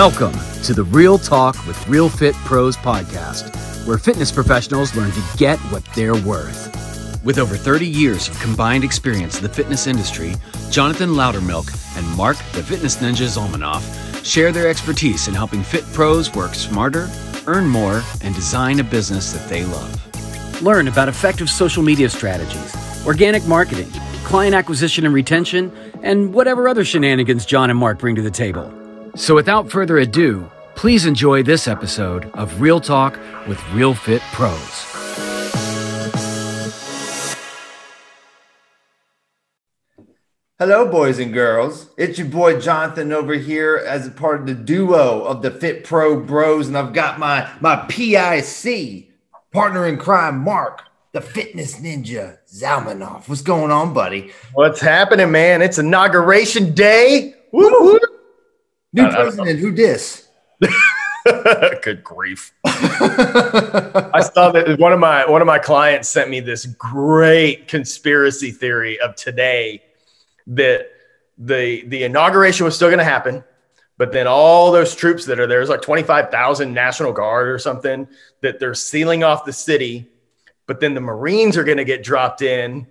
Welcome to the Real Talk with Real Fit Pros podcast, where fitness professionals learn to get what they're worth. With over 30 years of combined experience in the fitness industry, Jonathan Loudermilk and Mark the Fitness Ninja Zalmanoff share their expertise in helping fit pros work smarter, earn more, and design a business that they love. Learn about effective social media strategies, organic marketing, client acquisition and retention, and whatever other shenanigans John and Mark bring to the table. So without further ado, please enjoy this episode of Real Talk with Real Fit Pros. Hello, boys and girls. It's your boy Jonathan over here as a part of the duo of the Fit Pro Bros, and I've got my my PIC partner in crime, Mark, the Fitness Ninja Zalmanoff. What's going on, buddy? What's happening, man? It's inauguration day. Woo, New president, who dis? Good grief. I saw that one of my one of my clients sent me this great conspiracy theory of today that the the inauguration was still going to happen, but then all those troops that are there, there's like 25,000 National Guard or something that they're sealing off the city, but then the Marines are going to get dropped in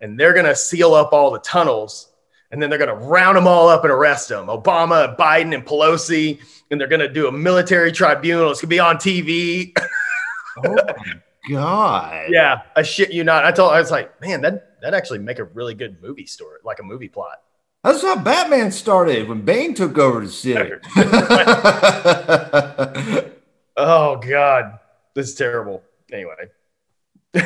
and they're going to seal up all the tunnels and then they're going to round them all up and arrest them. Obama, Biden, and Pelosi, and they're going to do a military tribunal. It's going to be on TV. oh my god! Yeah, I shit you not. I told I was like, man, that that actually make a really good movie story, like a movie plot. That's how Batman started when Bane took over the city. oh god, this is terrible. Anyway.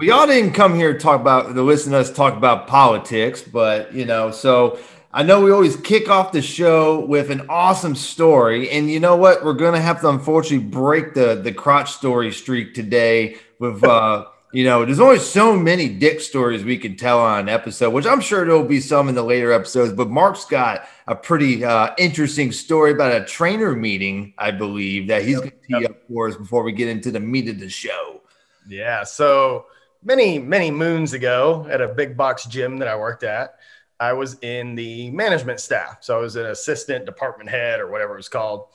we all didn't come here to talk about to listen to us talk about politics, but you know, so I know we always kick off the show with an awesome story, and you know what? We're gonna have to unfortunately break the the crotch story streak today with uh you know, there's only so many dick stories we can tell on an episode, which I'm sure there'll be some in the later episodes. But Mark's got a pretty uh, interesting story about a trainer meeting, I believe, that he's going to tee up for us before we get into the meat of the show. Yeah. So many, many moons ago at a big box gym that I worked at, I was in the management staff. So I was an assistant department head or whatever it was called.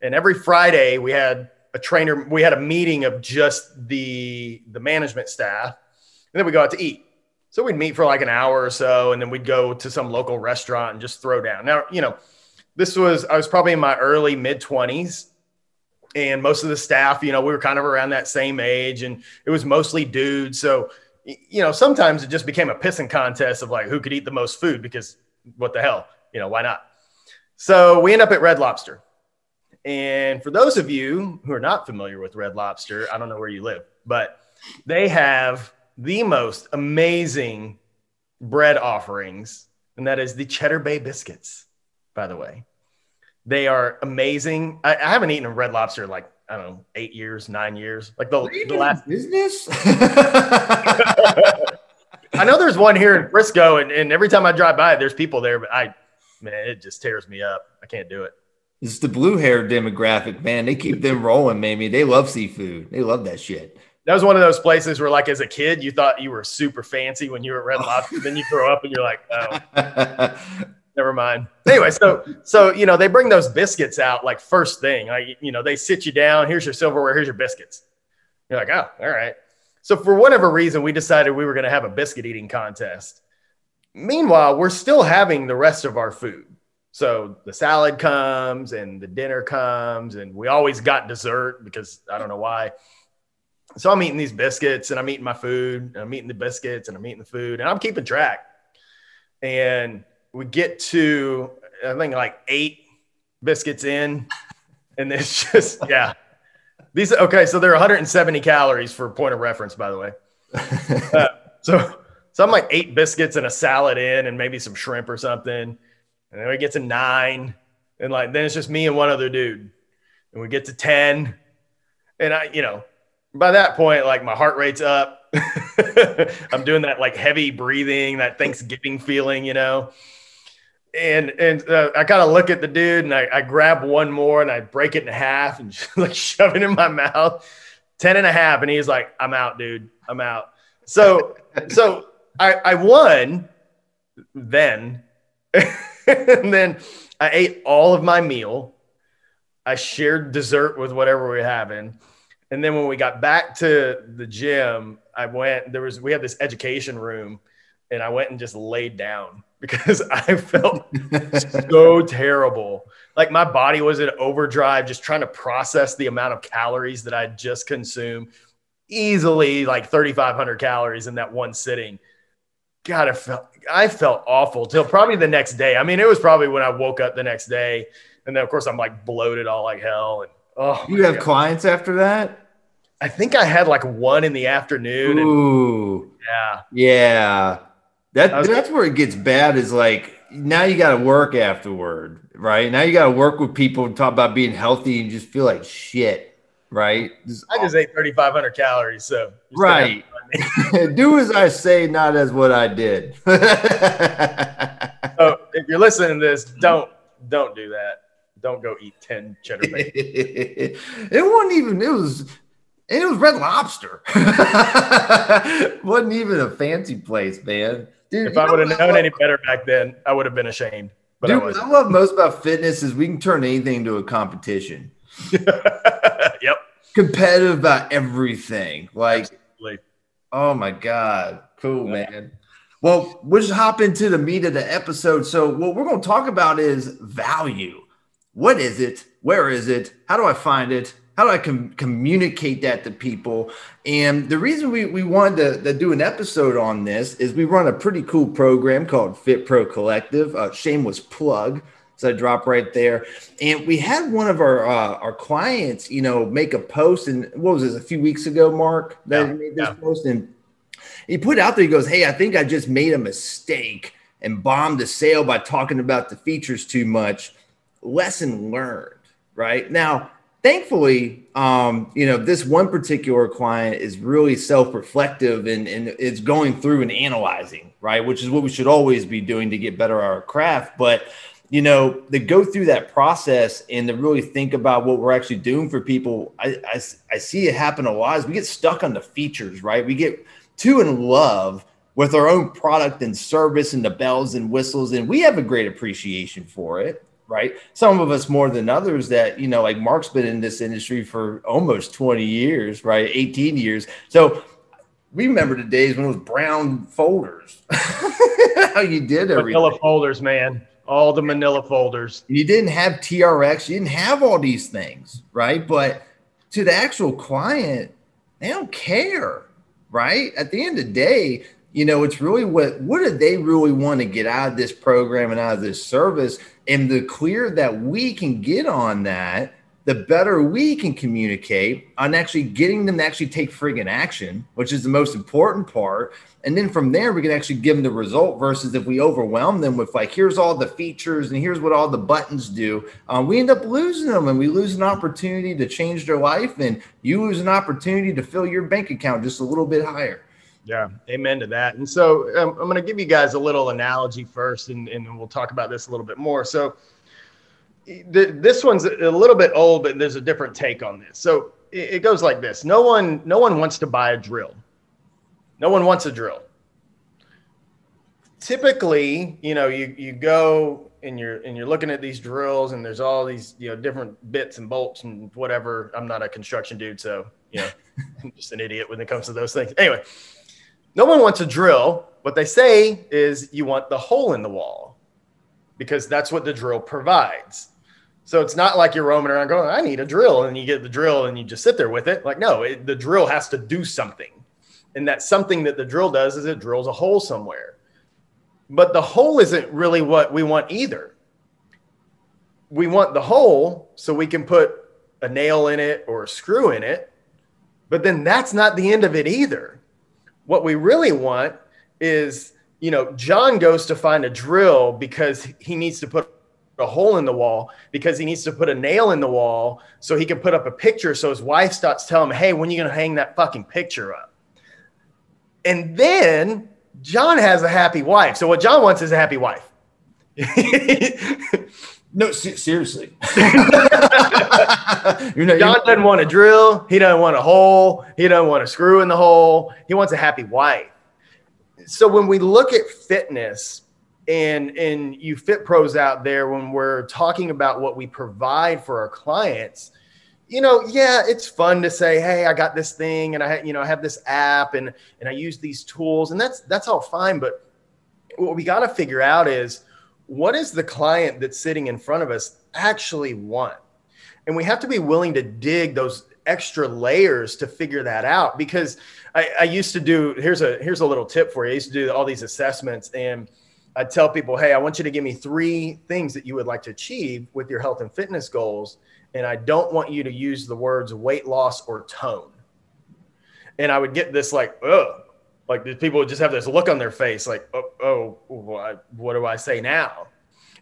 And every Friday we had a trainer, we had a meeting of just the the management staff, and then we go out to eat. So we'd meet for like an hour or so, and then we'd go to some local restaurant and just throw down. Now, you know, this was I was probably in my early mid 20s and most of the staff, you know, we were kind of around that same age and it was mostly dudes. So, you know, sometimes it just became a pissing contest of like who could eat the most food because what the hell, you know, why not? So we end up at Red Lobster. And for those of you who are not familiar with Red Lobster, I don't know where you live, but they have the most amazing bread offerings, and that is the Cheddar Bay biscuits, by the way. They are amazing. I, I haven't eaten a red lobster in like I don't know eight years, nine years. Like the, the last business. I know there's one here in Frisco, and, and every time I drive by, there's people there, but I man, it just tears me up. I can't do it. It's the blue hair demographic, man. They keep them rolling, maybe. They love seafood. They love that shit. That was one of those places where, like, as a kid, you thought you were super fancy when you were at Red Lobster. then you grow up and you're like, oh. never mind. Anyway, so so you know they bring those biscuits out like first thing. Like you know they sit you down. Here's your silverware. Here's your biscuits. You're like, oh, all right. So for whatever reason, we decided we were going to have a biscuit eating contest. Meanwhile, we're still having the rest of our food. So the salad comes and the dinner comes, and we always got dessert because I don't know why. So I'm eating these biscuits and I'm eating my food, and I'm eating the biscuits and I'm eating the food, and I'm keeping track. And we get to I think like eight biscuits in, and it's just yeah. These okay, so they're 170 calories for point of reference, by the way. Uh, so so I'm like eight biscuits and a salad in, and maybe some shrimp or something, and then we get to nine, and like then it's just me and one other dude, and we get to ten, and I you know by that point like my heart rate's up. I'm doing that like heavy breathing, that Thanksgiving feeling, you know and and uh, I kind of look at the dude and I, I grab one more and I break it in half and just, like shove it in my mouth. 10 and a half. And he's like, I'm out, dude. I'm out. So, so I, I won then. and then I ate all of my meal. I shared dessert with whatever we were having. And then when we got back to the gym, I went, there was, we had this education room and I went and just laid down because I felt so terrible. Like my body was in overdrive, just trying to process the amount of calories that I just consumed. Easily like 3,500 calories in that one sitting. God, I felt I felt awful till probably the next day. I mean, it was probably when I woke up the next day, and then of course I'm like bloated all like hell. And oh, you have God. clients after that? I think I had like one in the afternoon. Ooh, and, yeah, yeah. That was, that's where it gets bad. Is like now you got to work afterward, right? Now you got to work with people and talk about being healthy and just feel like shit, right? Just I just ate 3,500 calories, so right. Do as I say, not as what I did. so if you're listening to this, don't don't do that. Don't go eat 10 cheddar bacon. it wasn't even, it was it was Red Lobster. wasn't even a fancy place, man. Dude, if I would have known any better back then, I would have been ashamed. But Dude, I what I love most about fitness is we can turn anything into a competition. yep. Competitive about everything. Like, Absolutely. oh my God. Cool, yeah. man. Well, we'll just hop into the meat of the episode. So, what we're going to talk about is value. What is it? Where is it? How do I find it? How do I com- communicate that to people? And the reason we, we wanted to, to, do an episode on this is we run a pretty cool program called Fit Pro Collective. Uh, shameless plug. So I drop right there. And we had one of our uh, our clients, you know, make a post, and what was this a few weeks ago, Mark, that yeah, made this yeah. post, and he put out there. He goes, "Hey, I think I just made a mistake and bombed the sale by talking about the features too much." Lesson learned. Right now, thankfully, um, you know, this one particular client is really self-reflective and, and it's going through and analyzing, right? Which is what we should always be doing to get better at our craft. But you know, to go through that process and to really think about what we're actually doing for people, I, I, I see it happen a lot. Is we get stuck on the features, right? We get too in love with our own product and service and the bells and whistles, and we have a great appreciation for it right? Some of us more than others that, you know, like Mark's been in this industry for almost 20 years, right? 18 years. So we remember the days when it was brown folders. How you did everything. Manila folders, man. All the manila folders. You didn't have TRX, you didn't have all these things, right? But to the actual client, they don't care, right? At the end of the day, you know, it's really what what do they really want to get out of this program and out of this service? And the clearer that we can get on that, the better we can communicate on actually getting them to actually take friggin' action, which is the most important part. And then from there, we can actually give them the result versus if we overwhelm them with like, here's all the features and here's what all the buttons do, uh, we end up losing them and we lose an opportunity to change their life and you lose an opportunity to fill your bank account just a little bit higher. Yeah, amen to that. And so um, I'm going to give you guys a little analogy first, and, and we'll talk about this a little bit more. So this one's a little bit old, but there's a different take on this. So it, it goes like this: No one, no one wants to buy a drill. No one wants a drill. Typically, you know, you you go and you're and you're looking at these drills, and there's all these you know different bits and bolts and whatever. I'm not a construction dude, so you know, I'm just an idiot when it comes to those things. Anyway no one wants a drill. What they say is you want the hole in the wall because that's what the drill provides. So it's not like you're roaming around going, I need a drill. And you get the drill and you just sit there with it. Like, no, it, the drill has to do something. And that something that the drill does is it drills a hole somewhere. But the hole isn't really what we want either. We want the hole so we can put a nail in it or a screw in it. But then that's not the end of it either what we really want is, you know, John goes to find a drill because he needs to put a hole in the wall because he needs to put a nail in the wall so he can put up a picture. So his wife starts telling him, Hey, when are you going to hang that fucking picture up? And then John has a happy wife. So what John wants is a happy wife. No, seriously. you're not, John doesn't want a drill. He doesn't want a hole. He doesn't want a screw in the hole. He wants a happy wife. So when we look at fitness, and and you fit pros out there when we're talking about what we provide for our clients you know yeah it's fun to say hey i got this thing and i you know i have this app and and i use these tools and that's that's all fine but what we got to figure out is what is the client that's sitting in front of us actually want and we have to be willing to dig those extra layers to figure that out because I, I used to do here's a here's a little tip for you i used to do all these assessments and I tell people, hey, I want you to give me three things that you would like to achieve with your health and fitness goals. And I don't want you to use the words weight loss or tone. And I would get this like, oh, like the people would just have this look on their face, like, oh, oh what, do I say now?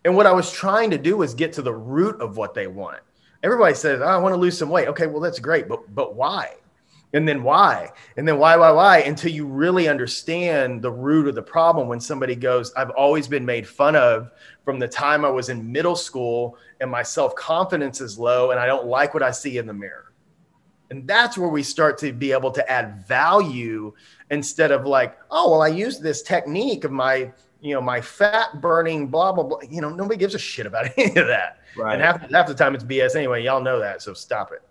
And what I was trying to do was get to the root of what they want. Everybody says, oh, I want to lose some weight. Okay, well, that's great. But, but why? and then why and then why why why until you really understand the root of the problem when somebody goes i've always been made fun of from the time i was in middle school and my self-confidence is low and i don't like what i see in the mirror and that's where we start to be able to add value instead of like oh well i use this technique of my you know my fat burning blah blah blah you know nobody gives a shit about any of that right. and half, half the time it's bs anyway y'all know that so stop it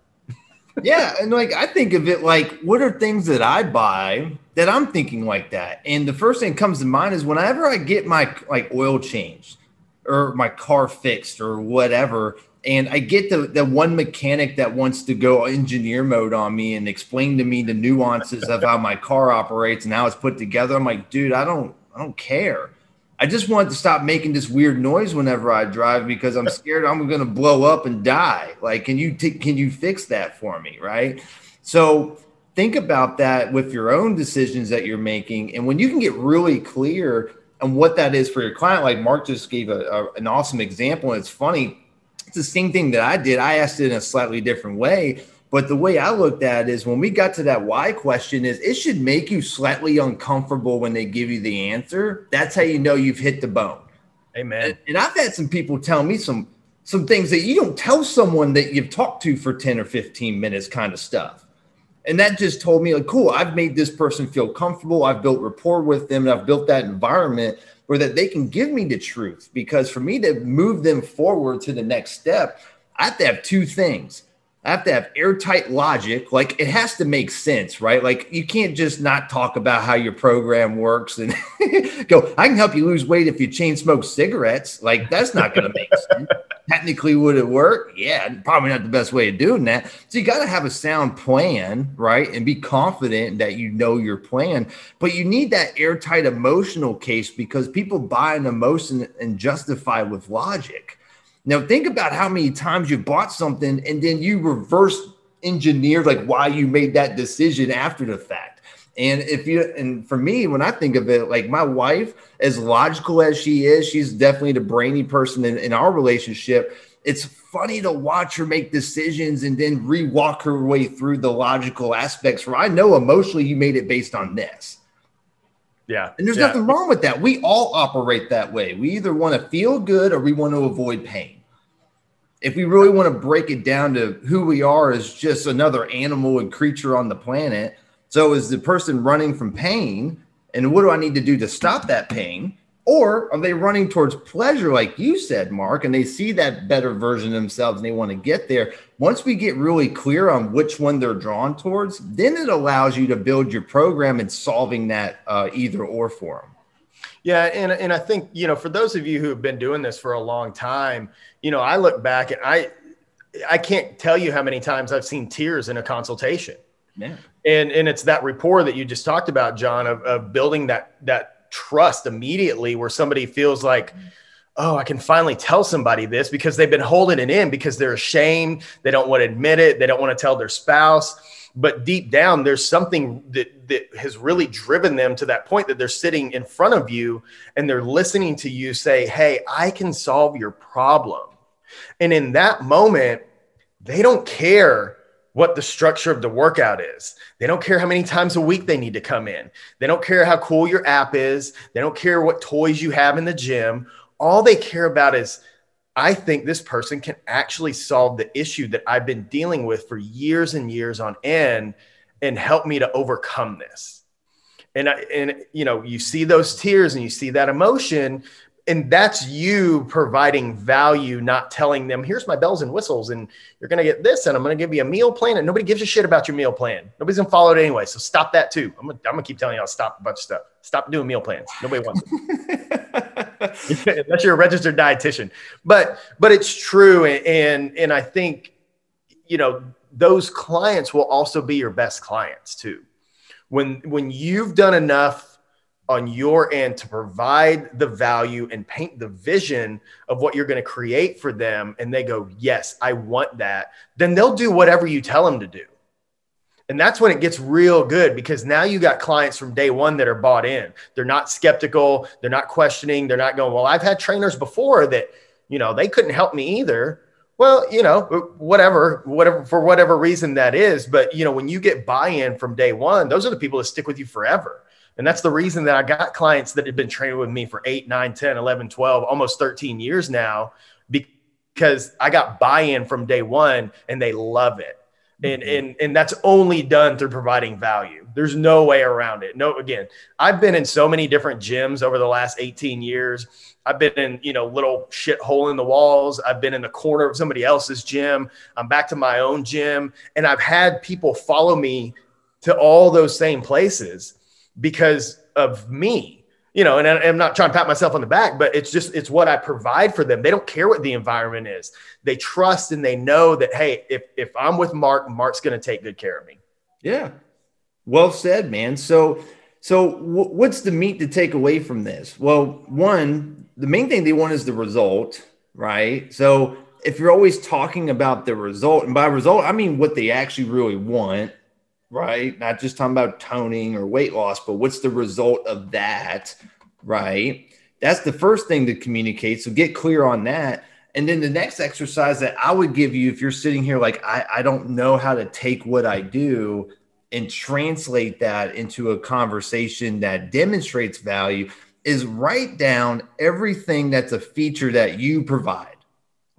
yeah, and like I think of it like what are things that I buy that I'm thinking like that. And the first thing that comes to mind is whenever I get my like oil changed or my car fixed or whatever, and I get the the one mechanic that wants to go engineer mode on me and explain to me the nuances of how my car operates and how it's put together. I'm like, dude, I don't I don't care. I just want to stop making this weird noise whenever I drive because I'm scared I'm going to blow up and die. Like, can you t- can you fix that for me, right? So think about that with your own decisions that you're making, and when you can get really clear on what that is for your client, like Mark just gave a, a, an awesome example, and it's funny. The same thing that I did. I asked it in a slightly different way but the way I looked at it is when we got to that why question is it should make you slightly uncomfortable when they give you the answer. That's how you know you've hit the bone. Amen. And, and I've had some people tell me some some things that you don't tell someone that you've talked to for 10 or 15 minutes kind of stuff. And that just told me like, cool, I've made this person feel comfortable. I've built rapport with them and I've built that environment where that they can give me the truth. Because for me to move them forward to the next step, I have to have two things. I have to have airtight logic. Like it has to make sense, right? Like you can't just not talk about how your program works and go, I can help you lose weight if you chain smoke cigarettes. Like that's not going to make sense. Technically, would it work? Yeah, probably not the best way of doing that. So you got to have a sound plan, right? And be confident that you know your plan. But you need that airtight emotional case because people buy an emotion and justify with logic. Now think about how many times you bought something and then you reverse engineered like why you made that decision after the fact. And if you and for me, when I think of it, like my wife, as logical as she is, she's definitely the brainy person in, in our relationship. It's funny to watch her make decisions and then re-walk her way through the logical aspects where I know emotionally you made it based on this. Yeah. And there's yeah. nothing wrong with that. We all operate that way. We either want to feel good or we want to avoid pain. If we really want to break it down to who we are as just another animal and creature on the planet, so is the person running from pain? And what do I need to do to stop that pain? Or are they running towards pleasure, like you said, Mark, and they see that better version of themselves and they want to get there? Once we get really clear on which one they're drawn towards, then it allows you to build your program and solving that uh, either or for them. Yeah, and and I think you know for those of you who have been doing this for a long time, you know I look back and I I can't tell you how many times I've seen tears in a consultation. Yeah. And and it's that rapport that you just talked about, John, of, of building that that trust immediately where somebody feels like, oh, I can finally tell somebody this because they've been holding it in because they're ashamed. They don't want to admit it. They don't want to tell their spouse. But deep down, there's something that, that has really driven them to that point that they're sitting in front of you and they're listening to you say, Hey, I can solve your problem. And in that moment, they don't care what the structure of the workout is. They don't care how many times a week they need to come in. They don't care how cool your app is. They don't care what toys you have in the gym. All they care about is I think this person can actually solve the issue that I've been dealing with for years and years on end and help me to overcome this. And I, and you know, you see those tears and you see that emotion and that's you providing value, not telling them, here's my bells and whistles, and you're going to get this, and I'm going to give you a meal plan. And nobody gives a shit about your meal plan. Nobody's going to follow it anyway. So stop that too. I'm going to keep telling you, I'll stop a bunch of stuff. Stop doing meal plans. Nobody wants it. Unless you're a registered dietitian. But, but it's true. And, and I think, you know, those clients will also be your best clients too. When, when you've done enough on your end to provide the value and paint the vision of what you're going to create for them and they go yes i want that then they'll do whatever you tell them to do and that's when it gets real good because now you got clients from day one that are bought in. They're not skeptical. They're not questioning. They're not going well i've had trainers before that you know they couldn't help me either. Well you know whatever whatever for whatever reason that is. But you know when you get buy-in from day one those are the people that stick with you forever. And that's the reason that I got clients that have been training with me for 8, 9, 10, 11, 12, almost 13 years now because I got buy-in from day one and they love it. And, mm-hmm. and, and that's only done through providing value. There's no way around it. No, again, I've been in so many different gyms over the last 18 years. I've been in, you know, little shit hole in the walls. I've been in the corner of somebody else's gym. I'm back to my own gym. And I've had people follow me to all those same places because of me you know and i'm not trying to pat myself on the back but it's just it's what i provide for them. They don't care what the environment is. They trust and they know that hey if if i'm with mark mark's going to take good care of me. Yeah. Well said man. So so w- what's the meat to take away from this? Well one the main thing they want is the result right? So if you're always talking about the result and by result i mean what they actually really want right? Not just talking about toning or weight loss, but what's the result of that, right? That's the first thing to communicate. So get clear on that. And then the next exercise that I would give you if you're sitting here like, I, I don't know how to take what I do and translate that into a conversation that demonstrates value is write down everything that's a feature that you provide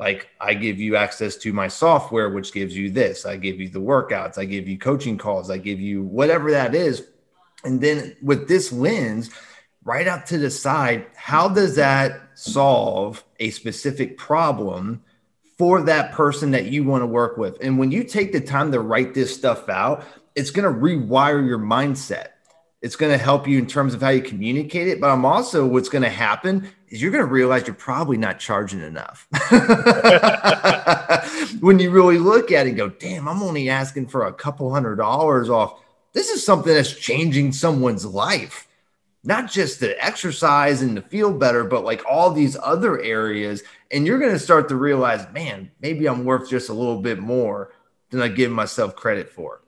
like I give you access to my software, which gives you this. I give you the workouts. I give you coaching calls. I give you whatever that is. And then with this lens, right out to the side, how does that solve a specific problem for that person that you want to work with? And when you take the time to write this stuff out, it's going to rewire your mindset. It's going to help you in terms of how you communicate it. But I'm also what's going to happen is you're going to realize you're probably not charging enough. when you really look at it and go, damn, I'm only asking for a couple hundred dollars off. This is something that's changing someone's life, not just the exercise and to feel better, but like all these other areas. And you're going to start to realize, man, maybe I'm worth just a little bit more than I give myself credit for.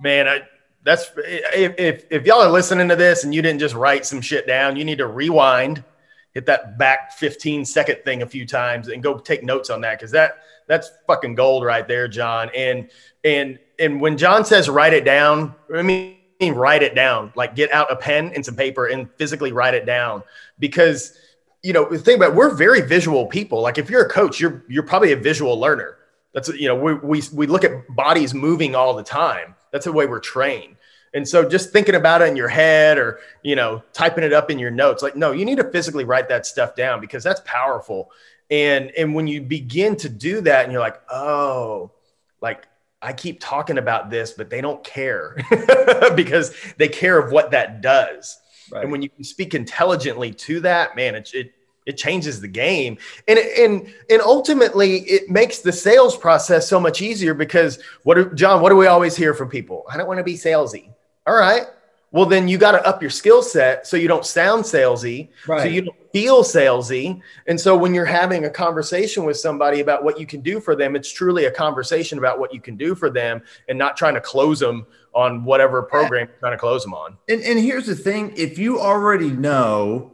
Man, I, that's if, if, if y'all are listening to this and you didn't just write some shit down, you need to rewind, hit that back 15 second thing a few times and go take notes on that because that that's fucking gold right there, John. And and and when John says write it down, I mean write it down, like get out a pen and some paper and physically write it down because you know the thing about it, we're very visual people. Like if you're a coach, you're you're probably a visual learner. That's you know we we we look at bodies moving all the time. That's the way we're trained. And so just thinking about it in your head or, you know, typing it up in your notes, like, no, you need to physically write that stuff down because that's powerful. And, and when you begin to do that and you're like, oh, like I keep talking about this, but they don't care because they care of what that does. Right. And when you can speak intelligently to that, man, it, it, it changes the game. And, and, and ultimately it makes the sales process so much easier because what, do, John, what do we always hear from people? I don't want to be salesy. All right. Well, then you got to up your skill set so you don't sound salesy, right. so you don't feel salesy. And so when you're having a conversation with somebody about what you can do for them, it's truly a conversation about what you can do for them and not trying to close them on whatever program you're trying to close them on. And, and here's the thing if you already know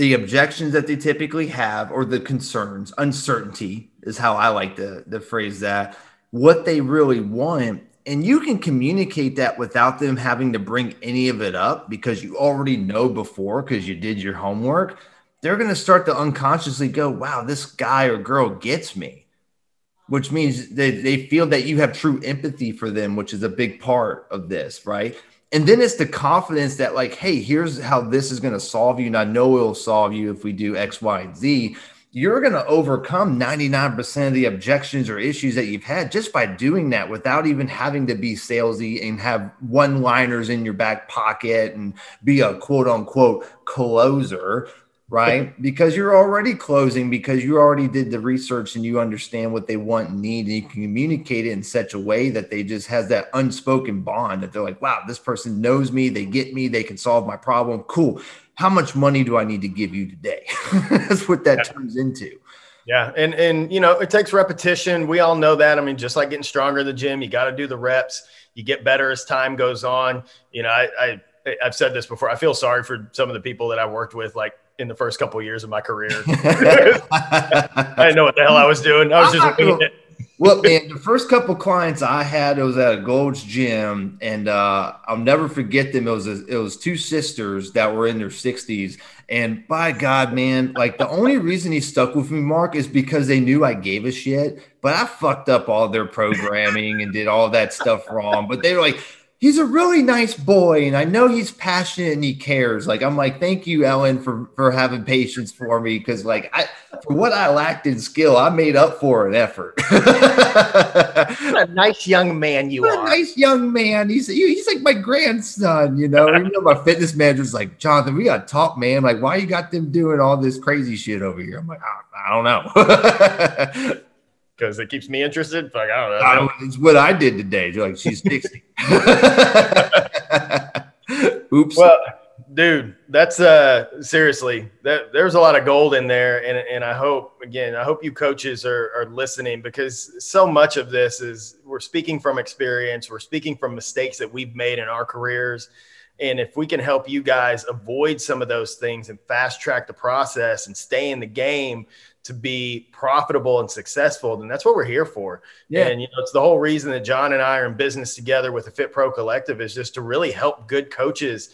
the objections that they typically have or the concerns, uncertainty is how I like to, to phrase that, what they really want and you can communicate that without them having to bring any of it up because you already know before because you did your homework. They're going to start to unconsciously go, wow, this guy or girl gets me, which means they, they feel that you have true empathy for them, which is a big part of this, right? And then it's the confidence that like hey here's how this is going to solve you and i know it'll solve you if we do x y and z. You're going to overcome 99% of the objections or issues that you've had just by doing that without even having to be salesy and have one liners in your back pocket and be a quote unquote closer right? because you're already closing because you already did the research and you understand what they want and need, and you can communicate it in such a way that they just has that unspoken bond that they're like, wow, this person knows me, they get me, they can solve my problem. Cool. How much money do I need to give you today? That's what that yeah. turns into. Yeah, and and you know it takes repetition. We all know that. I mean, just like getting stronger in the gym, you got to do the reps. You get better as time goes on. You know, I, I I've said this before. I feel sorry for some of the people that I worked with, like in the first couple of years of my career. I didn't know what the hell I was doing. I was just winging it. well, man, the first couple clients I had, it was at a Gold's Gym, and uh, I'll never forget them. It was a, it was two sisters that were in their sixties, and by God, man, like the only reason he stuck with me, Mark, is because they knew I gave a shit. But I fucked up all their programming and did all that stuff wrong. But they were like, he's a really nice boy and I know he's passionate and he cares. Like I'm like, thank you, Ellen, for for having patience for me because like I for what I lacked in skill, I made up for an effort. what a nice young man you what are. A nice young man. He's he's like my grandson, you know. Even though my fitness manager's like, Jonathan, we got to talk, man. Like, why you got them doing all this crazy shit over here? I'm like, I, I don't know because it keeps me interested. Like I don't know. I don't, it's what I did today. You're like she's sixty. Oops. Well, dude, that's uh seriously that there's a lot of gold in there, and and I hope again, I hope you coaches are are listening because so much of this is we're speaking from experience, we're speaking from mistakes that we've made in our careers. And if we can help you guys avoid some of those things and fast track the process and stay in the game, to be profitable and successful, then that's what we're here for. Yeah. And you know, it's the whole reason that John and I are in business together with the Fit Pro Collective is just to really help good coaches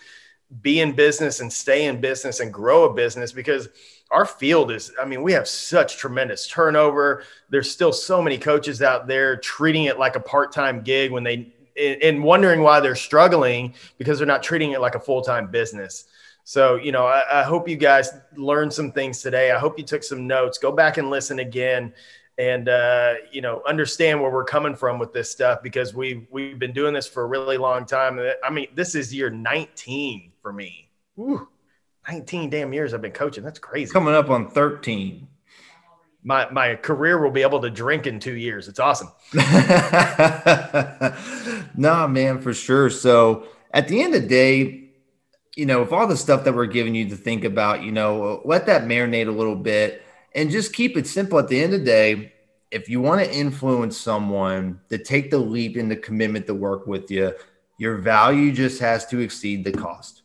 be in business and stay in business and grow a business because our field is i mean we have such tremendous turnover there's still so many coaches out there treating it like a part-time gig when they and wondering why they're struggling because they're not treating it like a full-time business so, you know, I, I, hope you guys learned some things today. I hope you took some notes. Go back and listen again and uh, you know understand where we're coming from with this stuff because we we've been doing this for a really long time. I mean, this is year 19 for me. Woo, 19 damn years I've been coaching. That's crazy. Coming up on 13. My my career will be able to drink in two years. It's awesome. nah, man, for sure. So at the end of the day, you know, if all the stuff that we're giving you to think about, you know, let that marinate a little bit and just keep it simple. At the end of the day, if you want to influence someone to take the leap in the commitment to work with you, your value just has to exceed the cost.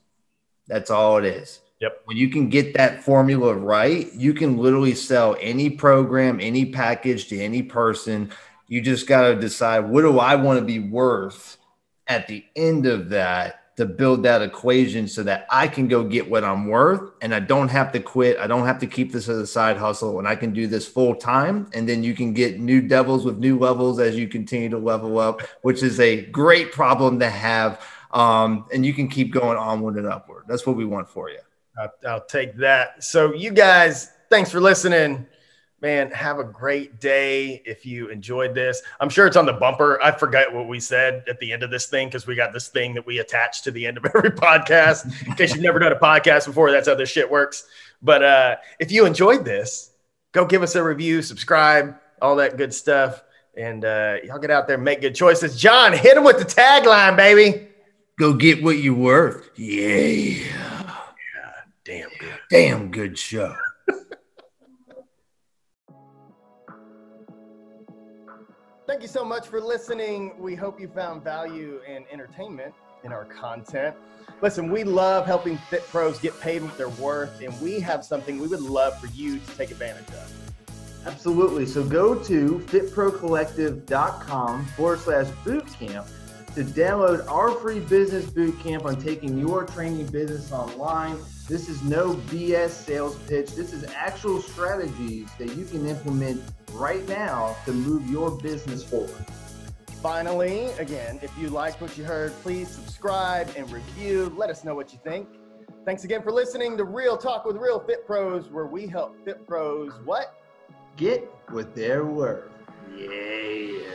That's all it is. Yep. When you can get that formula right, you can literally sell any program, any package to any person. You just got to decide what do I want to be worth at the end of that to build that equation so that I can go get what I'm worth and I don't have to quit. I don't have to keep this as a side hustle and I can do this full time. And then you can get new devils with new levels as you continue to level up, which is a great problem to have. Um, and you can keep going onward and upward. That's what we want for you. I'll, I'll take that. So, you guys, thanks for listening man, have a great day. If you enjoyed this, I'm sure it's on the bumper. I forget what we said at the end of this thing because we got this thing that we attach to the end of every podcast. In case you've never done a podcast before, that's how this shit works. But uh, if you enjoyed this, go give us a review, subscribe, all that good stuff. And uh, y'all get out there and make good choices. John, hit him with the tagline, baby. Go get what you're worth. Yeah. Yeah. Damn good. Damn good show. Thank you so much for listening. We hope you found value and entertainment in our content. Listen, we love helping fit pros get paid what they're worth, and we have something we would love for you to take advantage of. Absolutely. So go to fitprocollective.com forward slash bootcamp to download our free business bootcamp on taking your training business online. This is no BS sales pitch. This is actual strategies that you can implement right now to move your business forward. finally, again, if you liked what you heard, please subscribe and review. Let us know what you think. Thanks again for listening to Real Talk with Real Fit Pros, where we help fit pros what? Get what they're worth. Yeah.